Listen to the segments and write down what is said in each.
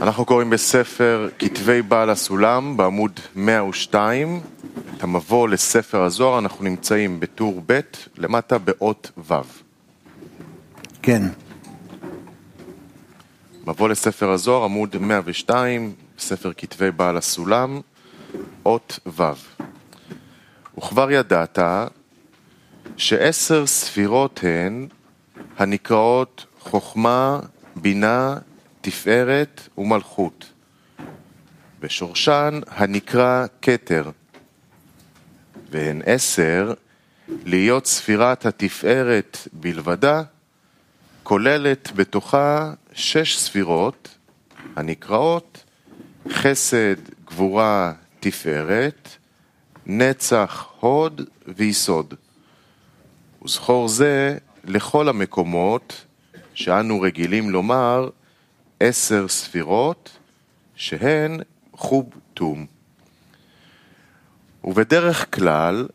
אנחנו קוראים בספר כתבי בעל הסולם בעמוד 102, את המבוא לספר הזוהר, אנחנו נמצאים בטור ב' למטה באות ו'. כן, מבוא לספר הזוהר, עמוד 102, ספר כתבי בעל הסולם, אות ו'. וכבר ידעת שעשר ספירות הן הנקראות חוכמה, בינה, תפארת ומלכות, ושורשן הנקרא כתר, והן עשר להיות ספירת התפארת בלבדה, כוללת בתוכה שש ספירות הנקראות חסד, גבורה, תפארת, נצח, הוד ויסוד. וזכור זה לכל המקומות שאנו רגילים לומר עשר ספירות שהן חוב תום. ובדרך כלל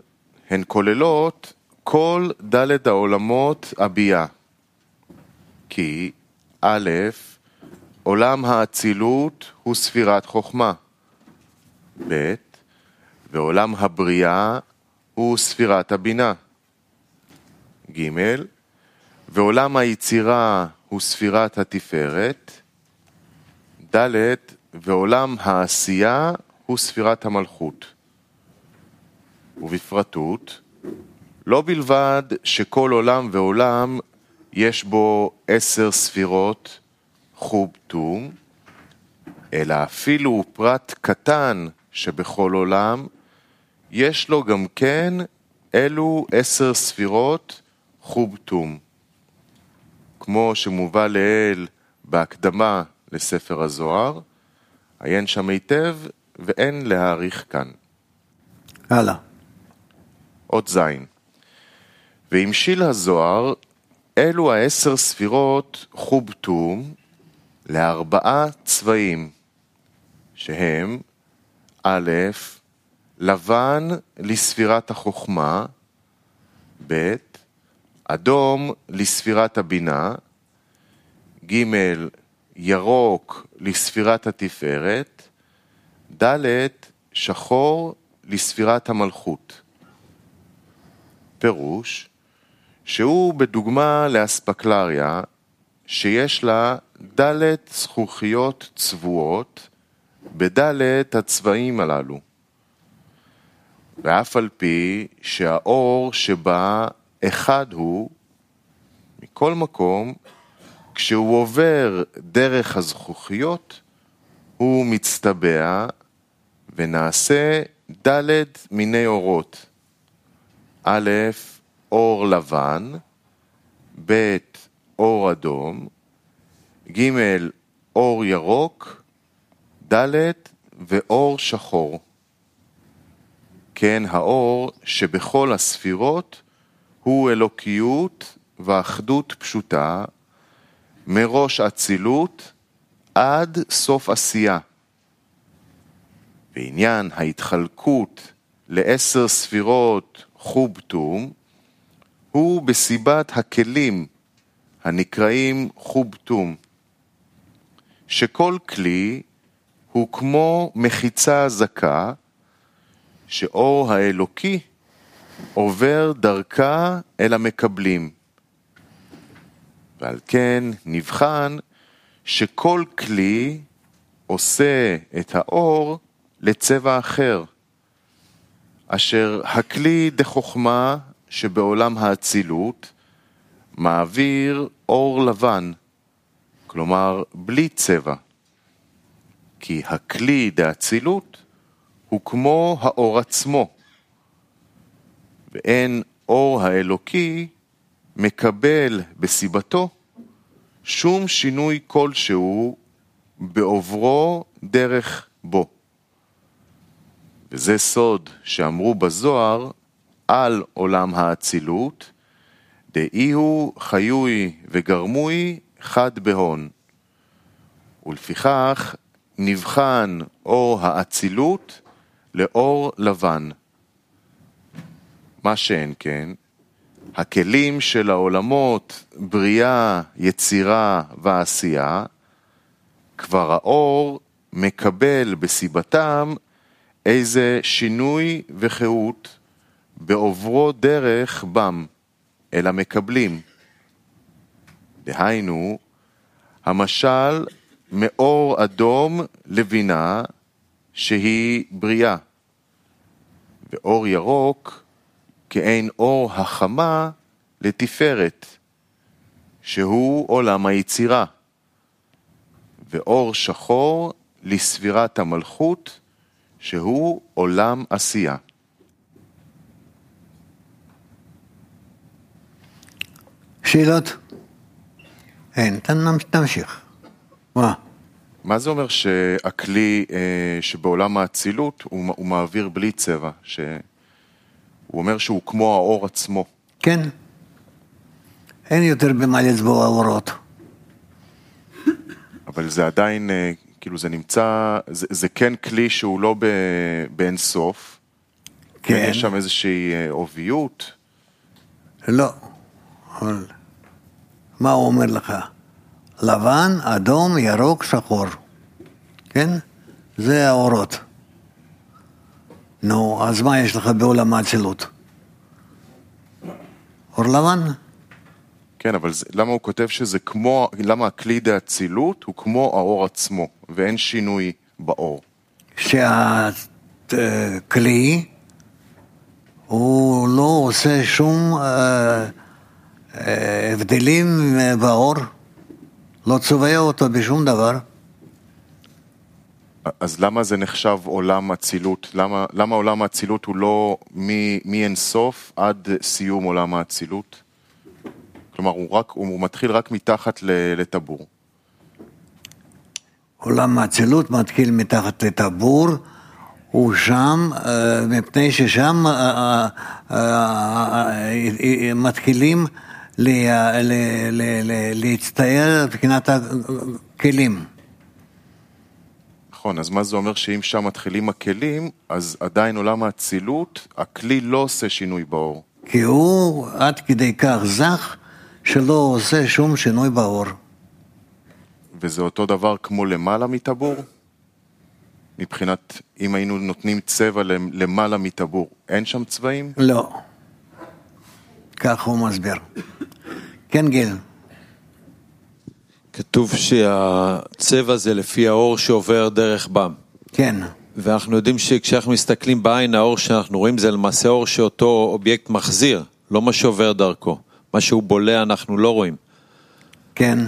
הן כוללות כל דלת העולמות הביאה. כי א', עולם האצילות הוא ספירת חוכמה. ב', ועולם הבריאה הוא ספירת הבינה. ג', ועולם היצירה הוא ספירת התפארת. ד', ועולם העשייה הוא ספירת המלכות. ובפרטות, לא בלבד שכל עולם ועולם יש בו עשר ספירות חוב תום, אלא אפילו פרט קטן שבכל עולם, יש לו גם כן אלו עשר ספירות חוב תום. כמו שמובא לעיל בהקדמה לספר הזוהר, עיין שם היטב ואין להעריך כאן. הלאה. אות ז' והמשיל הזוהר אלו העשר ספירות חוב תום לארבעה צבעים, שהם א', לבן לספירת החוכמה, ב', אדום לספירת הבינה, ג', ירוק לספירת התפארת, ד', שחור לספירת המלכות. פירוש שהוא בדוגמה לאספקלריה שיש לה ד' זכוכיות צבועות בד' הצבעים הללו. ואף על פי שהאור שבה אחד הוא, מכל מקום, כשהוא עובר דרך הזכוכיות, הוא מצטבע ונעשה ד' מיני אורות. א', אור לבן, ב', אור אדום, ג', אור ירוק, ד', ואור שחור. כן, האור שבכל הספירות הוא אלוקיות ואחדות פשוטה, מראש אצילות עד סוף עשייה. בעניין ההתחלקות לעשר ספירות חוב תום, הוא בסיבת הכלים הנקראים חוב תום, שכל כלי הוא כמו מחיצה זכה, שאור האלוקי עובר דרכה אל המקבלים. ועל כן נבחן שכל כלי עושה את האור לצבע אחר, אשר הכלי דחוכמה שבעולם האצילות מעביר אור לבן, כלומר בלי צבע. כי הכלי דאצילות הוא כמו האור עצמו, ואין אור האלוקי מקבל בסיבתו שום שינוי כלשהו בעוברו דרך בו. וזה סוד שאמרו בזוהר על עולם האצילות, דאי הוא חיוי וגרמוי חד בהון. ולפיכך נבחן אור האצילות לאור לבן. מה שאין כן, הכלים של העולמות בריאה, יצירה ועשייה, כבר האור מקבל בסיבתם איזה שינוי וחירות בעוברו דרך בם, אל המקבלים. דהיינו, המשל מאור אדום לבינה שהיא בריאה, ואור ירוק כעין אור החמה לתפארת, שהוא עולם היצירה, ואור שחור לספירת המלכות, שהוא עולם עשייה. שאלות? אין, תמ- תמשיך. מה? מה זה אומר שהכלי אה, שבעולם האצילות הוא, הוא מעביר בלי צבע? שהוא אומר שהוא כמו האור עצמו. כן. אין יותר במה לצבוע אורות. אבל זה עדיין, אה, כאילו זה נמצא, זה, זה כן כלי שהוא לא ב, באין סוף. כן. יש שם איזושהי אה, עוביות. לא. אבל מה הוא אומר לך? לבן, אדום, ירוק, שחור. כן? זה האורות. נו, אז מה יש לך בעולם האצילות? אור לבן? כן, אבל זה, למה הוא כותב שזה כמו, למה הכלי דאצילות הוא כמו האור עצמו, ואין שינוי באור? שהכלי הוא לא עושה שום אה, אה, הבדלים באור, לא צובע אותו בשום דבר. אז למה זה נחשב עולם אצילות? למה, למה עולם האצילות הוא לא מאין סוף עד סיום עולם האצילות? כלומר, הוא, רק, הוא מתחיל רק מתחת לטבור. עולם האצילות מתחיל מתחת לטבור, הוא שם, אה, מפני ששם אה, אה, מתחילים להצטייר מבחינת הכלים. נכון, אז מה זה אומר שאם שם מתחילים הכלים, אז עדיין עולם האצילות, הכלי לא עושה שינוי באור. כי הוא עד כדי כך זך, שלא עושה שום שינוי באור. וזה אותו דבר כמו למעלה מטבור? מבחינת, אם היינו נותנים צבע למ- למעלה מטבור, אין שם צבעים? לא. כך הוא מסביר. כן, גיל. כתוב שהצבע זה לפי האור שעובר דרך בם. כן. ואנחנו יודעים שכשאנחנו מסתכלים בעין, האור שאנחנו רואים זה למעשה אור שאותו אובייקט מחזיר, לא מה שעובר דרכו. מה שהוא בולע אנחנו לא רואים. כן.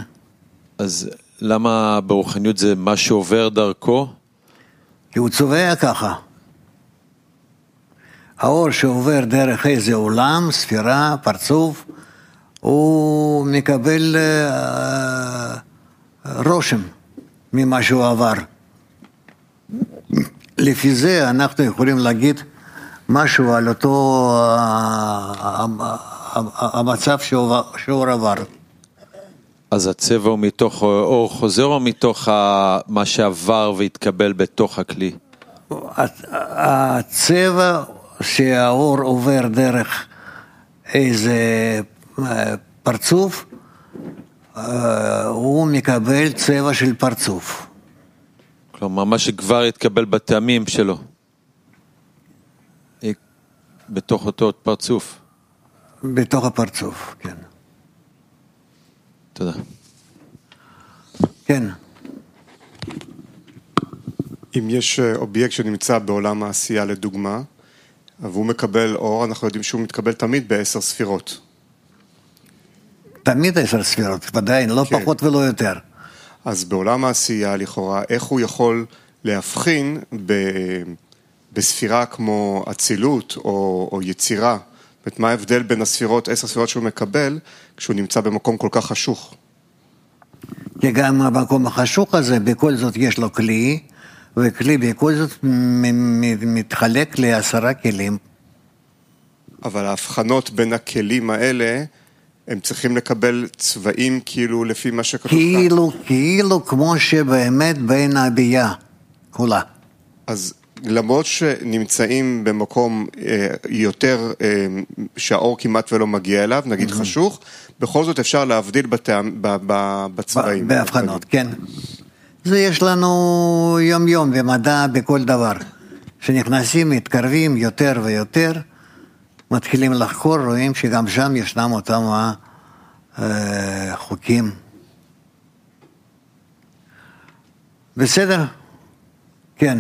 אז למה ברוחניות זה מה שעובר דרכו? כי הוא צובע ככה. האור שעובר דרך איזה עולם, ספירה, פרצוף, הוא מקבל אה, רושם ממה שהוא עבר. לפי זה אנחנו יכולים להגיד משהו על אותו אה, המצב שהוא עבר. אז הצבע הוא מתוך אור חוזר או מתוך מה שעבר והתקבל בתוך הכלי? הצבע שהאור עובר דרך איזה אה, פרצוף, הוא מקבל צבע של פרצוף. כלומר, מה שכבר התקבל בטעמים שלו. בתוך אותו פרצוף. בתוך הפרצוף, כן. תודה. כן, אם יש אה, אובייקט שנמצא בעולם העשייה לדוגמה, והוא מקבל אור, אנחנו יודעים שהוא מתקבל תמיד בעשר ספירות. תמיד עשר ספירות, ודאי, לא כן. פחות ולא יותר. אז בעולם העשייה, לכאורה, איך הוא יכול להבחין ב... בספירה כמו אצילות או, או יצירה? זאת אומרת, מה ההבדל בין הספירות, עשר ספירות שהוא מקבל, כשהוא נמצא במקום כל כך חשוך? כי גם במקום החשוך הזה, בכל זאת יש לו כלי, וכלי בכל זאת מתחלק לעשרה כלים. אבל ההבחנות בין הכלים האלה, הם צריכים לקבל צבעים כאילו לפי מה שכתוב כאן. כאילו, כאילו כמו שבאמת בין הביאה כולה. אז למרות שנמצאים במקום אה, יותר, אה, שהאור כמעט ולא מגיע אליו, נגיד חשוך, בכל זאת אפשר להבדיל בטעם, ב, ב, בצבעים. בהבחנות, כן. זה יש לנו יום-יום במדע, בכל דבר. כשנכנסים, מתקרבים יותר ויותר, מתחילים לחקור, רואים שגם שם ישנם אותם החוקים. בסדר? כן.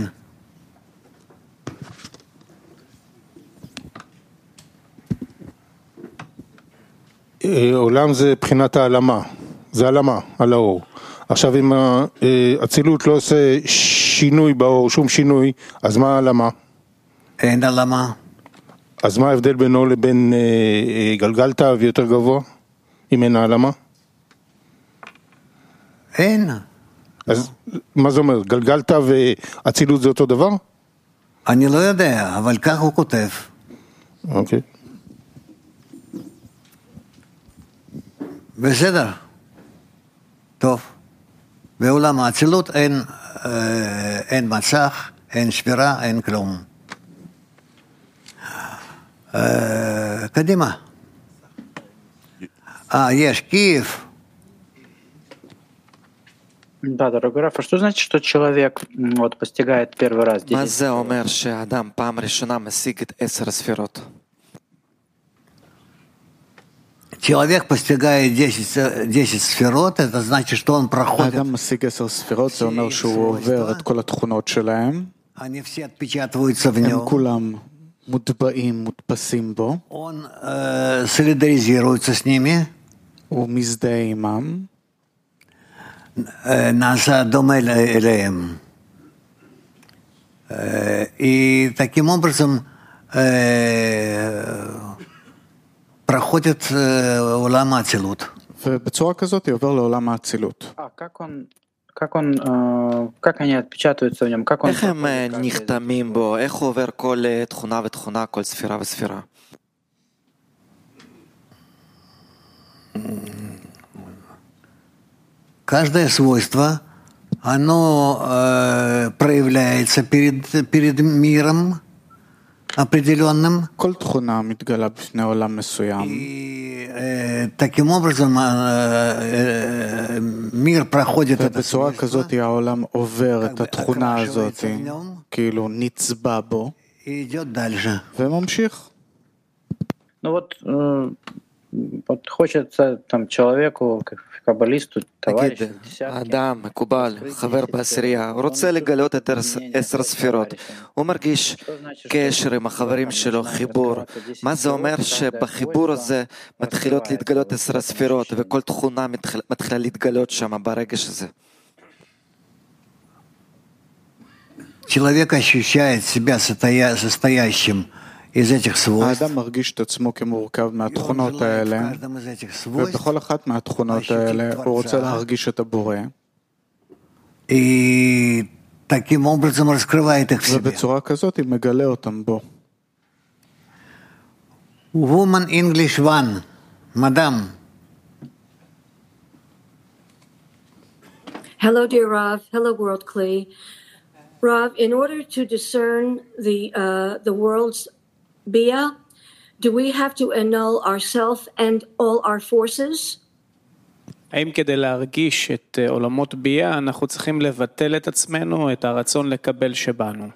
אה, עולם זה בחינת העלמה, זה העלמה על האור. עכשיו אם האצילות לא עושה שינוי באור, שום שינוי, אז מה העלמה? אין העלמה. אז מה ההבדל בינו לבין אה, אה, גלגלתא ויותר גבוה, אם אין העלמה? אין. אז מה זה אומר, גלגלתא ואצילות זה אותו דבר? אני לא יודע, אבל כך הוא כותב. אוקיי. בסדר. טוב. בעולם האצילות אין, אה, אין מסך, אין שבירה, אין כלום. אה, קדימה. אה, יש, קייב. Да, дорогой Раф, а что значит, что человек м, вот, постигает первый раз מה 10 זה אומר שהאדם פעם ראשונה משיג את עשר הספירות? Человек постигает 10, э, 10 сферот, это значит, что он проходит. האדם משיג עשר ספירות, זה אומר שהוא עובר את כל התכונות שלהם, Они все отпечатываются в הם нем. כולם מוטבעים, מודפסים בו, Он э, солидаризируется с ними, הוא מזדהה עימם, э, נעשה דומה ל- אליהם. Э, И таким образом э, проходит э, עולם האצילות. ובצורה כזאת היא עובר לעולם האצילות. А как он, как он, э, как они отпечатываются в нем, как он איך הם אה, проходит каждый из נחתמים בו? איך הוא עובר כל אה, תכונה ותכונה, כל ספירה וספירה? Каждое свойство, оно э, проявляется перед, перед миром определенным, כל תכונה מתגלה בפני עולם מסוים, и э, таким образом э, э, мир проходит это ובצורה свойство, כזאת העולם עובר את как бы התכונה окрашивается הזאת, в нем כאילו נצבע בו, и идет дальше. וממשיך. Ну вот, э, вот хочется там человеку, как каббалисту, נגיד, товарищу, в десятке, האדם, מקובל, חבר בעשירייה, הוא רוצה לגלות את עשר הספירות. הוא מרגיש קשר עם החברים שלו, חיבור. מה זה אומר שבחיבור הזה מתחילות להתגלות עשר הספירות, וכל תכונה מתחיל- מתחילה להתגלות שם ברגש הזה. Человек ощущает себя состоя- состоящим из этих свойств. האדם מרגיש את עצמו כמורכב מהתכונות האלה, ובכל אחת מהתכונות האלה הוא רוצה להרגיש את הבורא. אה, ובצורה כזאת היא מגלה אותם בו. Woman English One, Madame. Hello, dear Rav. Hello, World Clay. Rav, in order to discern the uh, the world's bia, do we have to annul ourself and all our forces? האם כדי להרגיש את אה, עולמות ביאה אנחנו צריכים לבטל את עצמנו, את הרצון לקבל שבאנו?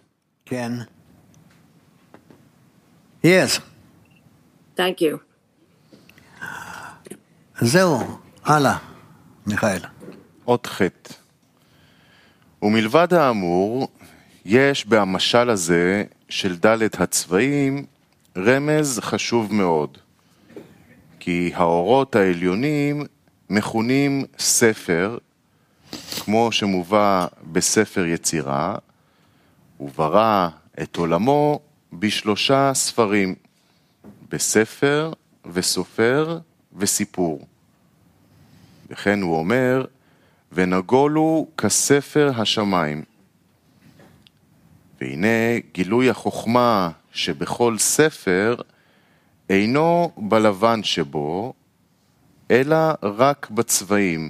כן. Yes, Thank you. זהו, הלאה, מיכאל. עוד חטא. ומלבד האמור, יש במשל הזה של ד' הצבעים רמז חשוב מאוד. כי האורות העליונים מכונים ספר, כמו שמובא בספר יצירה, וברא את עולמו בשלושה ספרים, בספר וסופר וסיפור. וכן הוא אומר, ונגולו כספר השמיים. והנה גילוי החוכמה שבכל ספר אינו בלבן שבו, אלא רק בצבעים.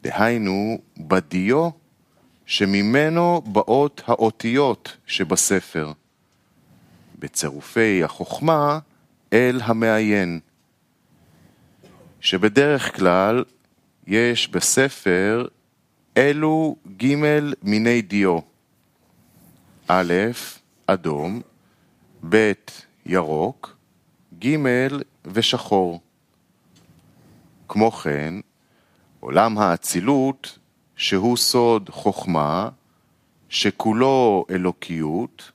דהיינו, בדיו שממנו באות האותיות שבספר. בצירופי החוכמה אל המעיין. שבדרך כלל יש בספר אלו ג' מיני דיו. א', אדום, ב', ירוק, ג' ושחור. כמו כן, עולם האצילות, שהוא סוד חוכמה, שכולו אלוקיות,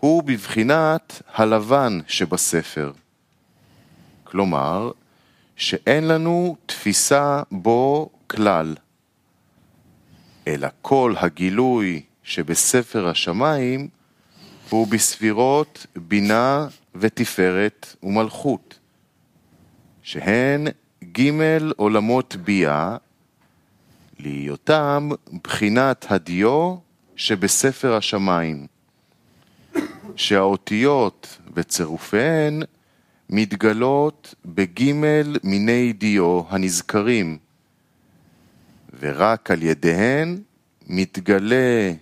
הוא בבחינת הלבן שבספר. כלומר, שאין לנו תפיסה בו כלל, אלא כל הגילוי שבספר השמיים הוא בספירות בינה ותפארת ומלכות, שהן ג' עולמות ביאה, להיותם בחינת הדיו שבספר השמיים, שהאותיות וצירופיהן מתגלות בגימל מיני דיו הנזכרים, ורק על ידיהן מתגלה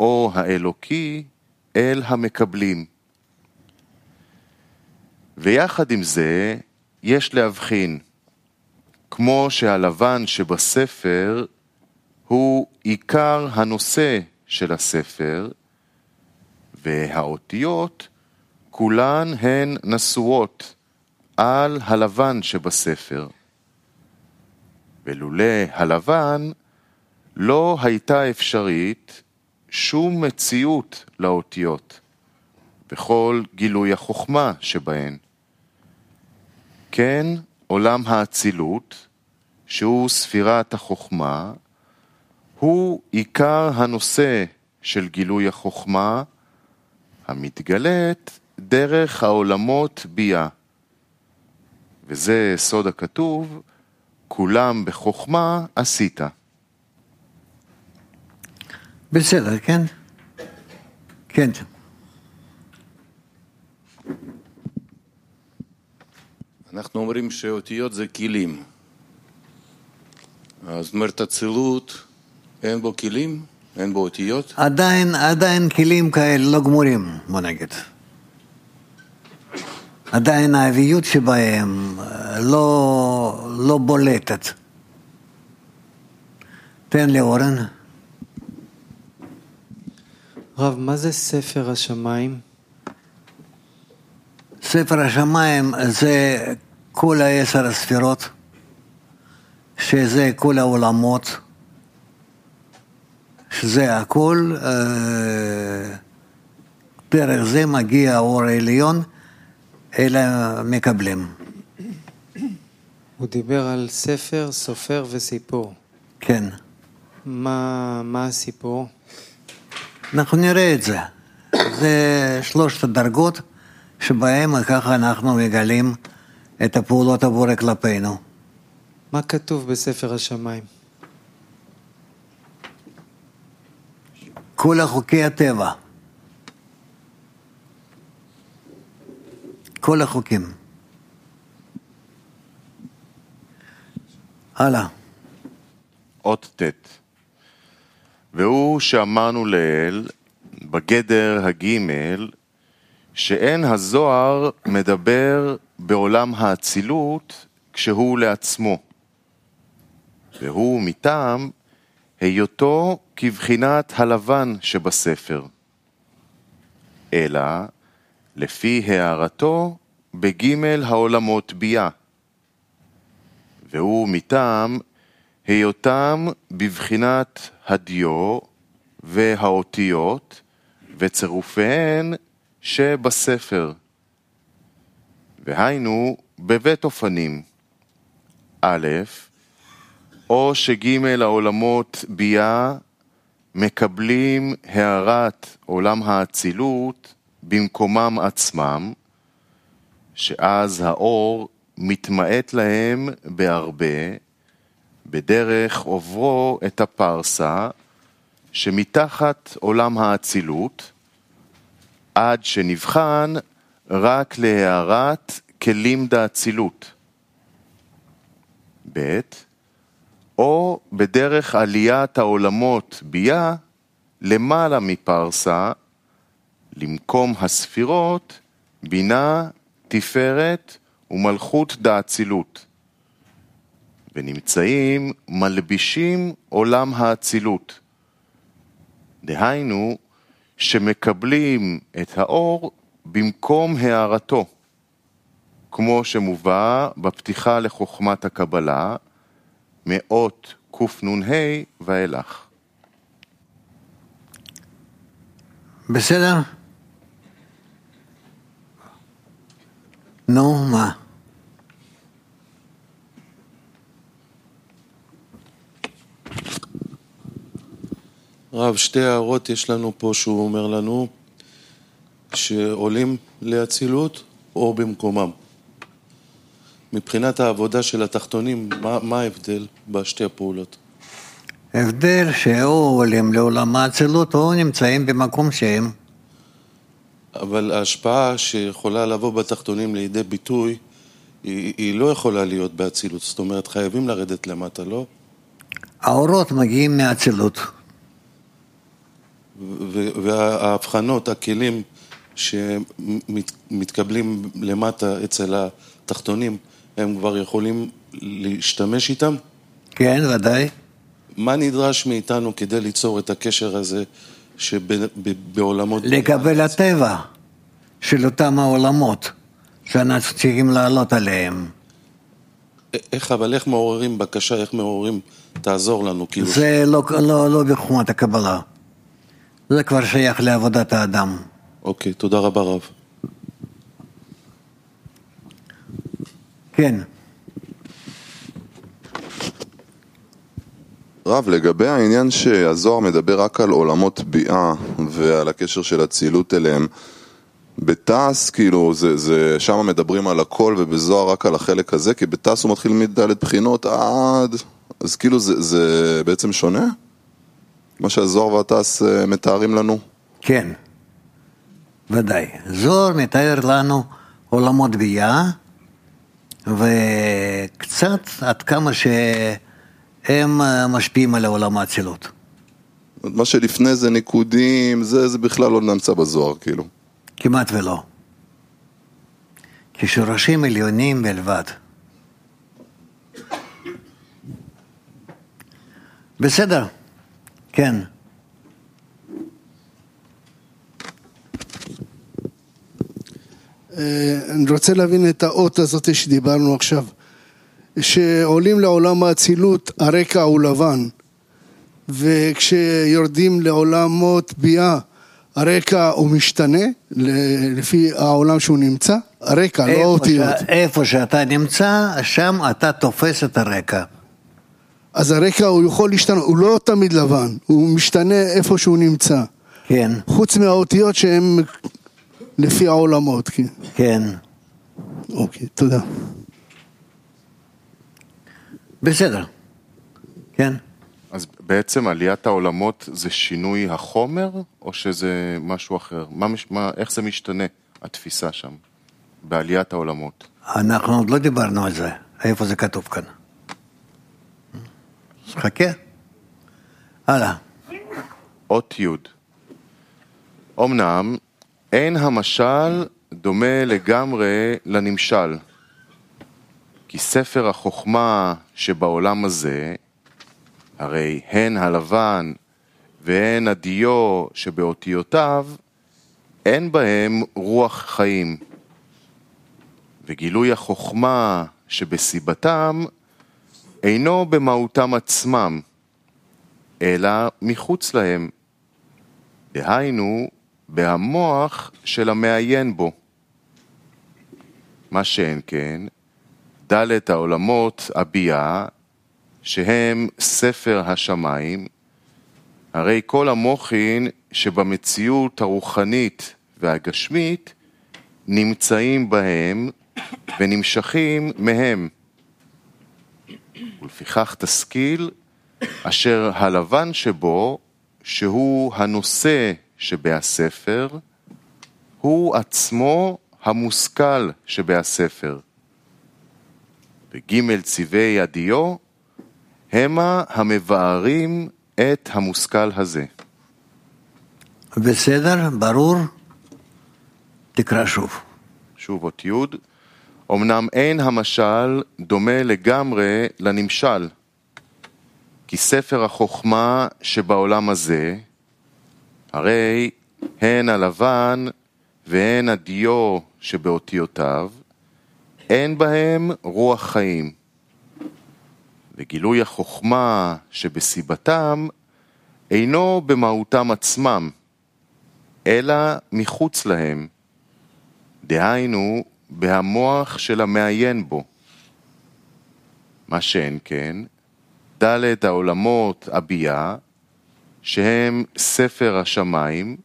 אור האלוקי אל המקבלים. ויחד עם זה, יש להבחין, כמו שהלבן שבספר הוא עיקר הנושא של הספר, והאותיות כולן הן נשואות על הלבן שבספר. ולולא הלבן לא הייתה אפשרית שום מציאות לאותיות, בכל גילוי החוכמה שבהן. כן, עולם האצילות, שהוא ספירת החוכמה, הוא עיקר הנושא של גילוי החוכמה, המתגלית דרך העולמות ביה. וזה סוד הכתוב, כולם בחוכמה עשית. בסדר, כן? כן. אנחנו אומרים שאותיות זה כלים. זאת אומרת, אצילות, אין בו כלים? אין בו אותיות? עדיין, עדיין כלים כאלה לא גמורים, בוא נגיד. עדיין האביות שבהם לא, לא בולטת. תן לי אורן. רב, מה זה ספר השמיים? ספר השמיים זה כל העשר הספירות, שזה כל העולמות, שזה הכל, דרך זה מגיע האור העליון אל המקבלים. הוא דיבר על ספר, סופר וסיפור. כן. מה, מה הסיפור? אנחנו נראה את זה. זה שלושת הדרגות שבהם ככה אנחנו מגלים את הפעולות הבורא כלפינו. מה כתוב בספר השמיים? כל החוקי הטבע. כל החוקים. הלאה. אות ט' והוא שאמרנו לעיל, בגדר הגימל, שאין הזוהר מדבר בעולם האצילות כשהוא לעצמו, והוא מטעם היותו כבחינת הלבן שבספר, אלא לפי הערתו בגימל העולמות ביה, והוא מטעם היותם בבחינת הדיו והאותיות וצירופיהן שבספר. והיינו בבית אופנים. א', או שג' העולמות ביה מקבלים הערת עולם האצילות במקומם עצמם, שאז האור מתמעט להם בהרבה, בדרך עוברו את הפרסה שמתחת עולם האצילות, עד שנבחן רק להערת כלים דאצילות. ב. או בדרך עליית העולמות ביה למעלה מפרסה, למקום הספירות, בינה, תפארת ומלכות דאצילות. ונמצאים מלבישים עולם האצילות. דהיינו, שמקבלים את האור במקום הארתו, כמו שמובא בפתיחה לחוכמת הקבלה, מאות קנ"ה ואילך. בסדר? נו, מה? רב, שתי הערות יש לנו פה שהוא אומר לנו שעולים לאצילות או במקומם. מבחינת העבודה של התחתונים, מה, מה ההבדל בשתי הפעולות? הבדל שאו עולים לעולם האצילות או נמצאים במקום שהם. אבל ההשפעה שיכולה לבוא בתחתונים לידי ביטוי, היא, היא לא יכולה להיות באצילות. זאת אומרת, חייבים לרדת למטה, לא? האורות מגיעים מהאצילות. וההבחנות, הכלים שמתקבלים למטה אצל התחתונים, הם כבר יכולים להשתמש איתם? כן, ודאי. מה נדרש מאיתנו כדי ליצור את הקשר הזה שבעולמות... לקבל הטבע של אותם העולמות שאנחנו צריכים לעלות עליהם. איך, אבל איך מעוררים בקשה, איך מעוררים, תעזור לנו, כאילו... זה לא, לא, לא בחוכמת הקבלה. זה כבר שייך לעבודת האדם. אוקיי, תודה רבה רב. כן. רב, לגבי העניין שהזוהר מדבר רק על עולמות ביאה ועל הקשר של אצילות אליהם, בתעש, כאילו, זה, זה, שם מדברים על הכל ובזוהר רק על החלק הזה, כי בתעש הוא מתחיל מדלת בחינות עד... אז כאילו זה, זה בעצם שונה? מה שהזוהר והתעש אה, מתארים לנו? כן, ודאי. זוהר מתאר לנו עולמות ביאה, וקצת עד כמה שהם אה, משפיעים על העולם האצילות. מה שלפני זה ניקודים, זה, זה בכלל לא נמצא בזוהר, כאילו. כמעט ולא. כשורשים עליונים בלבד. בסדר, כן. אני רוצה להבין את האות הזאת שדיברנו עכשיו. שעולים לעולם האצילות הרקע הוא לבן וכשיורדים לעולמות ביאה הרקע הוא משתנה לפי העולם שהוא נמצא? הרקע, לא האותיות. איפה שאתה נמצא, שם אתה תופס את הרקע. אז הרקע הוא יכול להשתנות, הוא לא תמיד לבן, הוא משתנה איפה שהוא נמצא. כן. חוץ מהאותיות שהן לפי העולמות, כן. כן. אוקיי, תודה. בסדר. כן. אז בעצם עליית העולמות זה שינוי החומר, או שזה משהו אחר? מה, מה, איך זה משתנה, התפיסה שם, בעליית העולמות? אנחנו עוד לא דיברנו על זה, איפה זה כתוב כאן. אז חכה. הלאה. אות י' אמנם אין המשל דומה לגמרי לנמשל, כי ספר החוכמה שבעולם הזה, הרי הן הלבן והן הדיו שבאותיותיו, אין בהם רוח חיים. וגילוי החוכמה שבסיבתם אינו במהותם עצמם, אלא מחוץ להם. דהיינו, בהמוח של המעיין בו. מה שאין כן, דלת העולמות הביאה, שהם ספר השמיים, הרי כל המוחין שבמציאות הרוחנית והגשמית נמצאים בהם ונמשכים מהם. ולפיכך תשכיל אשר הלבן שבו, שהוא הנושא שבהספר, הוא עצמו המושכל שבהספר. וג' צבעי הדיו המה המבארים את המושכל הזה. בסדר, ברור? תקרא שוב. שוב אות י' אמנם אין המשל דומה לגמרי לנמשל, כי ספר החוכמה שבעולם הזה, הרי הן הלבן והן הדיו שבאותיותיו, אין בהם רוח חיים. וגילוי החוכמה שבסיבתם אינו במהותם עצמם, אלא מחוץ להם, דהיינו בהמוח של המעיין בו. מה שאין כן, ד' העולמות הביאה, שהם ספר השמיים,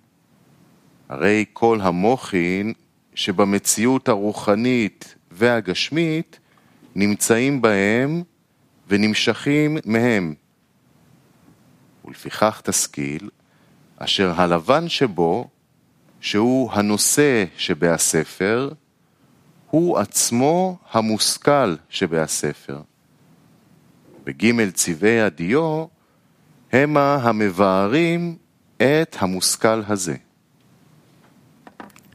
הרי כל המוחין שבמציאות הרוחנית והגשמית נמצאים בהם ונמשכים מהם. ולפיכך תשכיל, אשר הלבן שבו, שהוא הנושא שבהספר, הוא עצמו המושכל שבהספר. וג' צבעי הדיו המה המבארים את המושכל הזה.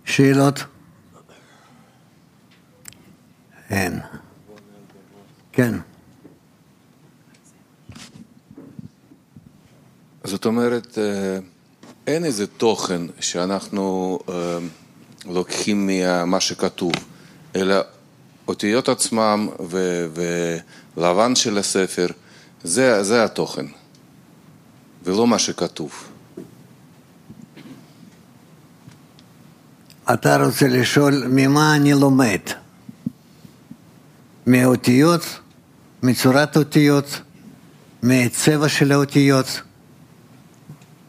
שאלות? אין. כן. זאת אומרת, אין איזה תוכן שאנחנו לוקחים ממה שכתוב, אלא אותיות עצמם ולבן של הספר, זה, זה התוכן, ולא מה שכתוב. אתה רוצה לשאול ממה אני לומד? מהאותיות? מצורת אותיות? מצבע של האותיות?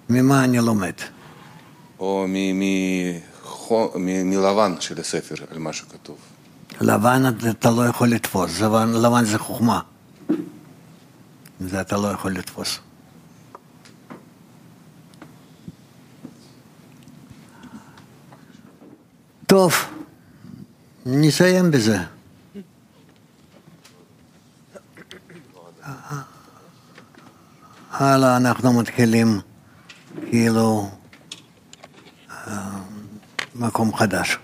ממה אני לומד? או מלבן של הספר, על מה שכתוב. לבן אתה לא יכול לתפוס, לבן, לבן זה חוכמה. זה אתה לא יכול לתפוס. טוב, נסיים בזה. הלאה אנחנו מתחילים כאילו מקום חדש.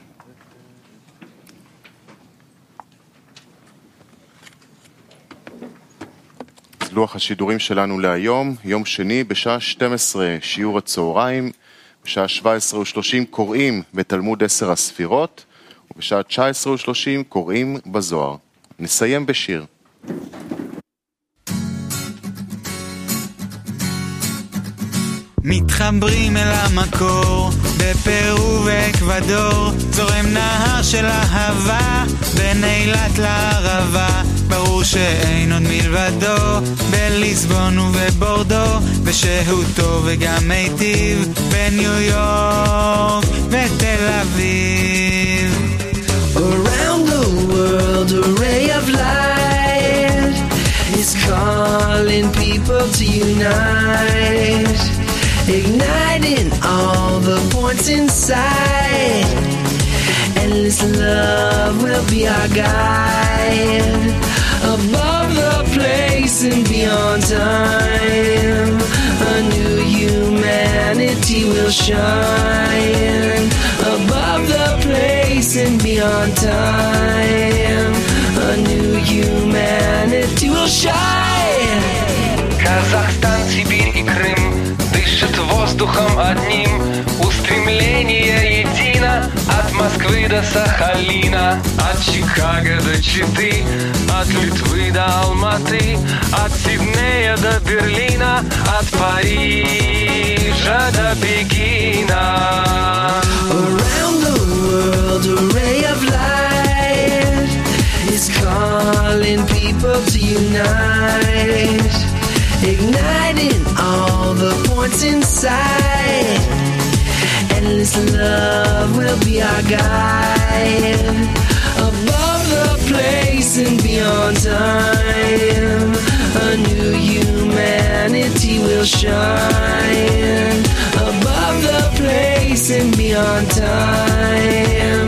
לוח השידורים שלנו להיום, יום שני בשעה 12 שיעור הצהריים, בשעה 17:30 קוראים בתלמוד עשר הספירות, ובשעה 19:30 קוראים בזוהר. נסיים בשיר. מתחברים אל המקור, בפרו ואקוודור, זורם נהר של אהבה, בין אילת לערבה, ברור שאין עוד מלבדו, בליסבון ובבורדו, ושהותו וגם מיטיב, בניו יורק ותל אביב. Around the world, a ray of light is calling people to unite. igniting all the points inside. Endless love will be our guide. Above the place and beyond time, a new humanity will shine. Above the place and beyond time, a new humanity will shine. Казахстан, Сибирь и Крым дышит воздухом Москвы до Сахалина От Чикаго до Читы, от Литвы до Алматы От Сиднея до Берлина, от Парижа до Пекина Around the world a ray of light is calling people to unite igniting all the points inside. Endless love will be our guide. Above the place and beyond time, a new humanity will shine. Above the place and beyond time,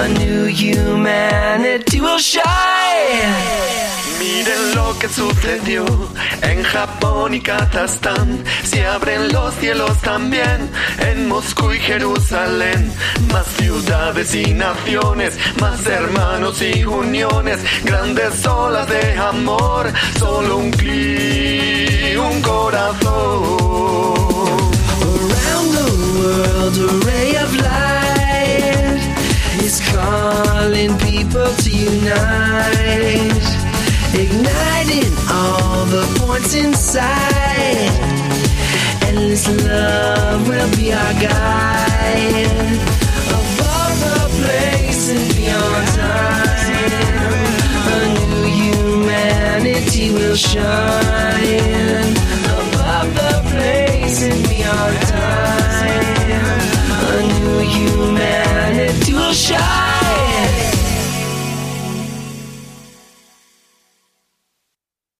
a new humanity will shine. Miren lo que sucedió en Japón y Kazajstán, se abren los cielos también en Moscú y Jerusalén. Más ciudades y naciones, más hermanos y uniones, grandes olas de amor, solo un clic, un corazón. Around the world, a ray of light is calling people to unite, igniting all the points inside. Endless love will be our guide. Above the place and beyond time, a new humanity will shine. Above the place and beyond time, a new humanity will shine.